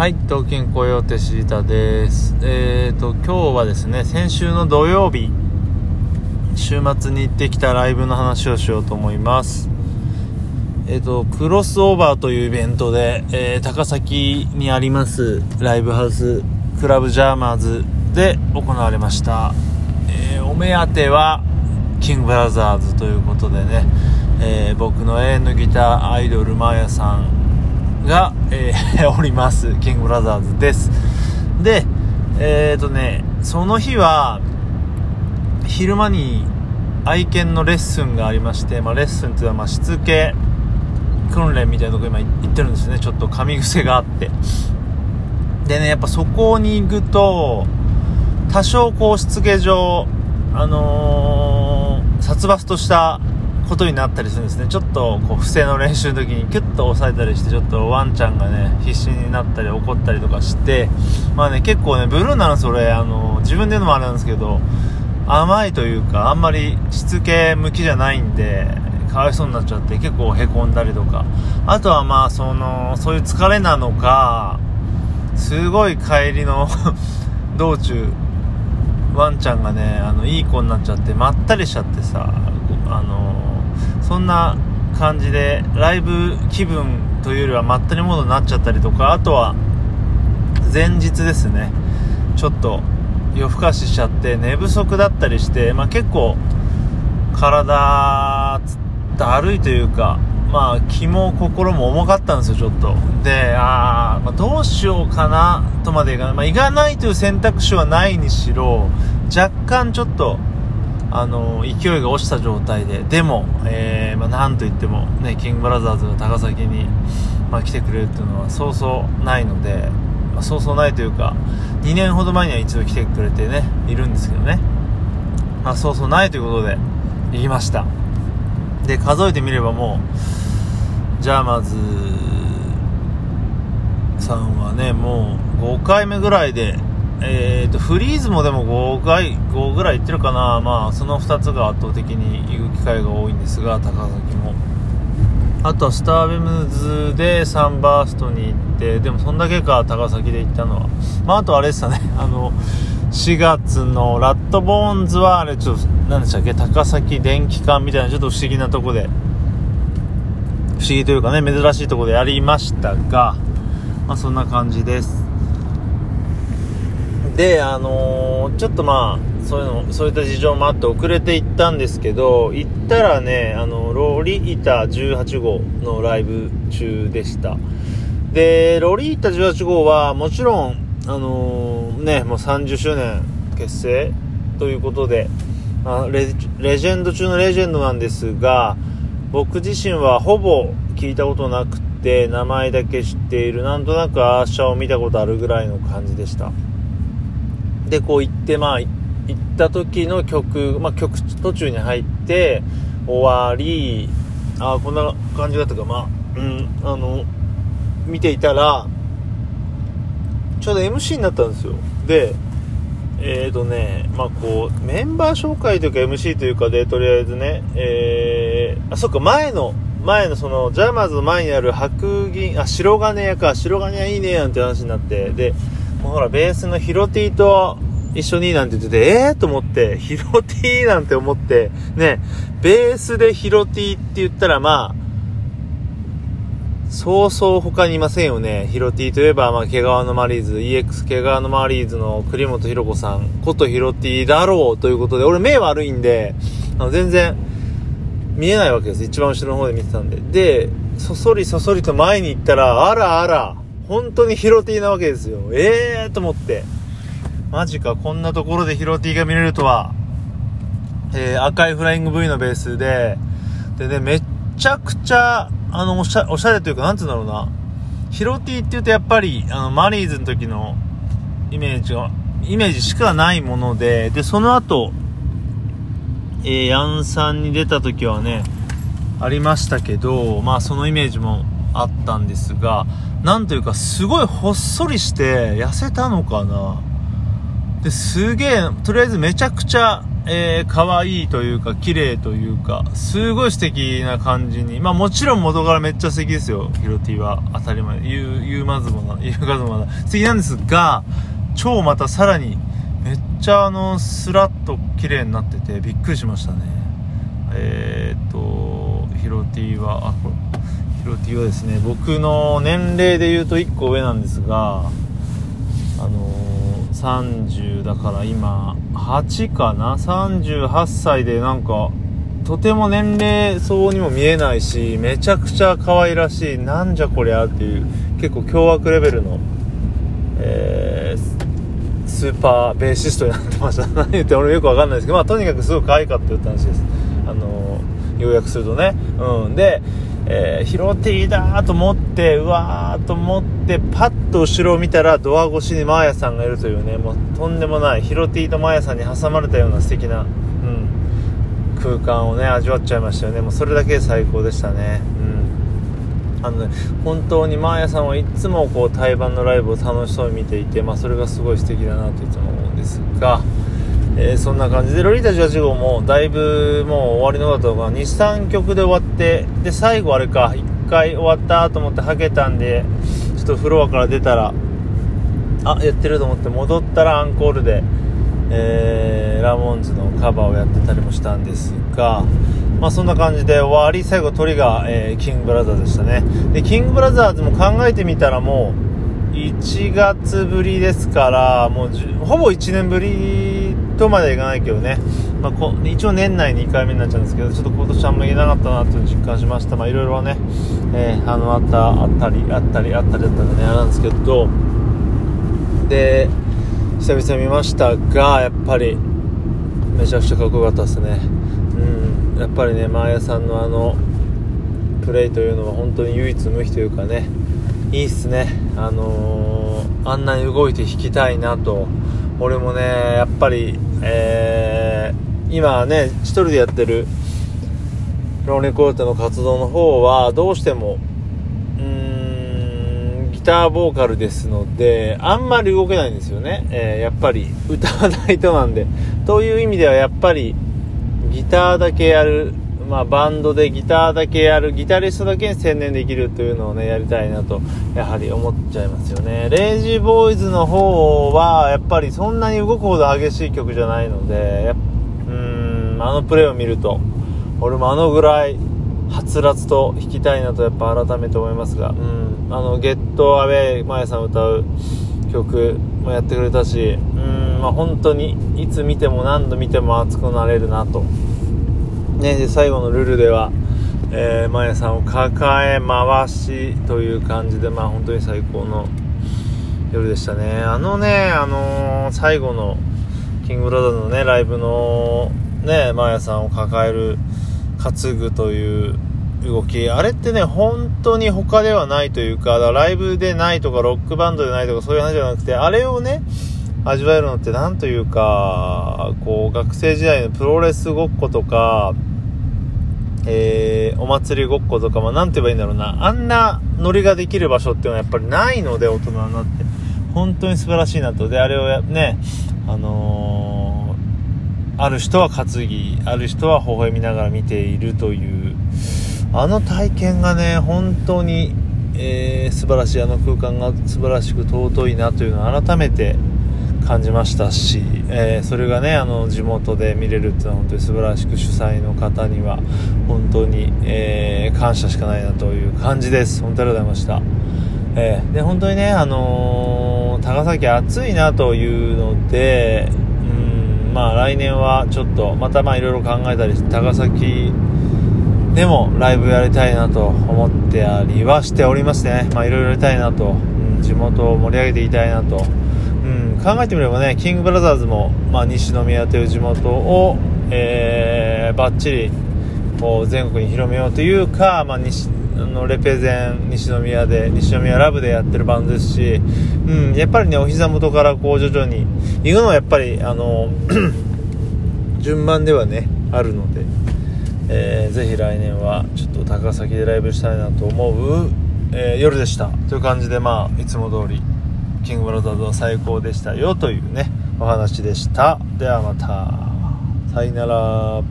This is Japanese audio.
はい、東京コヨーテシータです。えーと、今日はですね、先週の土曜日、週末に行ってきたライブの話をしようと思います。えーと、クロスオーバーというイベントで、えー高崎にありますライブハウスクラブジャーマーズで行われました。えお目当ては、キングブラザーズということでね、え僕の永遠のギターアイドルマーヤさんが、えーおります。キングブラザーズです。でえっ、とねその日は昼間に愛犬のレッスンがありまして、まあ、レッスンっていうのはましつけ訓練みたいなとこ今行ってるんですね。ちょっと噛み癖があって。でねやっぱそこに行くと多少こうしつけ上あのー殺伐としたことになったりするんですね。ちょっとこう不正の練習の時にキュッと押さえたりしてちょっとワンちゃんがね必死になったり怒ったりとかしてまあね結構ねブルーなのそれあの自分で言うのもあれなんですけど甘いというかあんまりしつけ向きじゃないんでかわいそうになっちゃって結構へこんだりとか。あとはまあそのそういう疲れなのかすごい帰りの 道中ワンちゃんがねあのいい子になっちゃってまったりしちゃってさあのそんな感じでライブ気分というよりはまったりモードになっちゃったりとかあとは前日ですね。ちょっと夜更かししちゃって寝不足だったりして、まあ、結構体だるいというかまあ気も心も重かったんですよちょっと。であー、まあ、どうしようかなとまでいかない、まあ、行かないという選択肢はないにしろ若干ちょっとあの勢いが落ちた状態ででも、えーまあ、なんといっても、ね、キングブラザーズが高崎に、まあ、来てくれるっていうのはそうそうないので、まあ、そうそうないというか2年ほど前には一度来てくれてねいるんですけどね、まあ、そうそうないということで行きました。で数えてみればもうジャーマーズさんはねもう5回目ぐらいでえー、とフリーズもでも5回5ぐらい行ってるかな、まあ、その2つが圧倒的に行く機会が多いんですが高崎も。あとはスターベムズでサンバーストに行ってでもそんだけか高崎で行ったのは、まあ、あとあれでしたね。あの4月のラットボーンズはあれちょっと何でしたっけ？高崎電気館みたいなちょっと不思議なとこで。不思議というかね珍しいとこでやりましたが、まあ、そんな感じです。であのーちょっとまあそういうのそういった事情もあって遅れて行ったんですけど行ったらねあのロリータ18号のライブ中でした。でロリータ18号はもちろんあのーねもう30周年結成ということで、まあレレジェンド中のレジェンドなんですが僕自身はほぼ聞いたことなくて名前だけ知っているなんとなくアーシャを見たことあるぐらいの感じでした。でこう行ってまあ行った時の曲、まあ、曲途中に入って終わりああこんな感じだったかまあうんあの見ていたらちょうど MC になったんですよ。でえーとねまあこうメンバー紹介というか MC というかでとりあえずねえー、あそっか前の前のそのジャーマーズの前にある白銀あ白金屋か白金屋いいねなんて話になってでもうほらベースのヒロティと一緒になんて言っててええー、と思ってヒロティなんて思ってねベースでヒロティって言ったらまあそうそう他にいませんよね。ヒロティといえば、まあ、毛皮のマリーズ、EX 毛皮のマリーズの栗本博子さん、ことヒロティだろうということで、俺目悪いんで、あの全然見えないわけです。一番後ろの方で見てたんで。で、そそりそそりと前に行ったら、あらあら、本当にヒロティなわけですよ。ええーと思って。マジか、こんなところでヒロティが見れるとは。えー、赤いフライング V のベースで、でね、めっちゃくちゃ、あの、おしゃおしゃれというか、なんて言うんだろうな。ヒロティって言うとやっぱり、あの、マリーズの時のイメージが、イメージしかないもので、で、その後、えー、ヤンさんに出た時はね、ありましたけど、まあそのイメージもあったんですが、なんというかすごいほっそりして痩せたのかな。で、すげえ、とりあえずめちゃくちゃえー、可愛いというか、綺麗というか、すごい素敵な感じに。まあもちろん元からめっちゃ素敵ですよ、ヒロティは。当たり前。言う、言うまずもな、言うかずもな。素敵なんですが、超またさらに、めっちゃあの、スラッと綺麗になってて、びっくりしましたね。えー、っと、ヒロティは、あ、これ、ヒロティはですね、僕の年齢で言うと1個上なんですが、あのー、30だから今、8かな ?38 歳でなんか、とても年齢相にも見えないし、めちゃくちゃ可愛らしい、なんじゃこりゃっていう、結構凶悪レベルの、えー、スーパーベーシストになってました。何言って俺よくわかんないですけど、まあとにかくすごく可愛かったよって話です。あのー、要約するとね。うん。で、えー、ヒロティだと思って、うわーと思って、パッと後ろを見たらドア越しにマーヤさんがいるというね、もうとんでもない、ヒロティとマーヤさんに挟まれたような素敵な、うん、空間をね、味わっちゃいましたよね。もうそれだけで最高でしたね。うん。あのね、本当にマーヤさんはいつもこう対バンのライブを楽しそうに見ていて、まあそれがすごい素敵だなといつも思うんですが、えー、そんな感じで、ロリータ18号もだいぶもう終わりの方が2、3曲で終わって、で、最後あれか、1回終わったと思ってはけたんで、ちょっとフロアから出たら、あ、やってると思って戻ったらアンコールで、えー、ラモンズのカバーをやってたりもしたんですが、まあそんな感じで終わり、最後鳥が、えー、キングブラザーズでしたね。で、キングブラザーズも考えてみたらもう、1月ぶりですから、もうほぼ1年ぶりとまでいかないけどね、まあ、こ一応年内に2回目になっちゃうんですけど、ちょっと今年あんま言えなかったなと実感しました。まあ、いろいろね、えー、あの、あった、あったり、あったり、あったりだったんでね、あれなんですけど、で、久々に見ましたが、やっぱり、めちゃくちゃかっこよかったですね。うん、やっぱりね、マーヤさんのあの、プレイというのは本当に唯一無二というかね、いいっすね。あのー、あんなに動いて弾きたいなと、俺もね、やっぱり、えー、今ね、一人でやってる、ローネコーテの活動の方は、どうしても、うん、ギターボーカルですので、あんまり動けないんですよね。えー、やっぱり、歌わないとなんで。という意味では、やっぱり、ギターだけやるまあ、バンドでギターだけやる、ギタリストだけに専念できるというのをね、やりたいなと、やはり思っちゃいますよね。レイジーボーイズの方は、やっぱりそんなに動くほど激しい曲じゃないので、うん、あのプレイを見ると、俺もあのぐらい、はつらつと弾きたいなとやっぱ改めて思いますが、うん、あの、ゲットアウェイ、マヤさん歌う曲もやってくれたし、うん、まあ本当にいつ見ても何度見ても熱くなれるなと。ね、で最後のルールでは、えー、マヤさんを抱え回しという感じで、まあ本当に最高の夜でしたね。あのね、あのー、最後のキングブラザーズのね、ライブのね、マヤさんを抱える担ぐという動き、あれってね、本当に他ではないというか、かライブでないとか、ロックバンドでないとか、そういう話じゃなくて、あれをね、味わえるのってなんというか、こう、学生時代のプロレスごっことか、えー、お祭りごっことか、まあ、なんて言えばいいんだろうな。あんなノリができる場所っていうのはやっぱりないので、大人になって。本当に素晴らしいなと。で、あれをね、あのー、ある人は担ぎ、ある人は微笑みながら見ているという、あの体験がね、本当に、えー、素晴らしい、あの空間が素晴らしく尊いなというのを改めて感じましたし、えー、それがねあの地元で見れるっていうのは本当に素晴らしく主催の方には本当に、えー、感謝しかないなという感じです。本当にありがとうございました、えー、で本当にねあの高崎暑いなというのでうんまあ来年はちょっとまたまあいろいろ考えたりして高崎でもライブやりたいなと思ってありはしておりますね。まあいろいろやりたいなと、うん、地元を盛り上げていきたいなと考えてみればねキングブラザーズも、まあ、西宮という地元を、えー、バッチリこう全国に広めようというか、まあ、西のレペゼン西宮で西宮ラブでやってるバンドですし、うん、やっぱりねお膝元からこう徐々に行くのはやっぱりあの 順番ではねあるので、えー、ぜひ来年はちょっと高崎でライブしたいなと思う、えー、夜でしたという感じでまあいつも通りキングブラザーズは最高でしたよというね、お話でした。ではまた。さよなら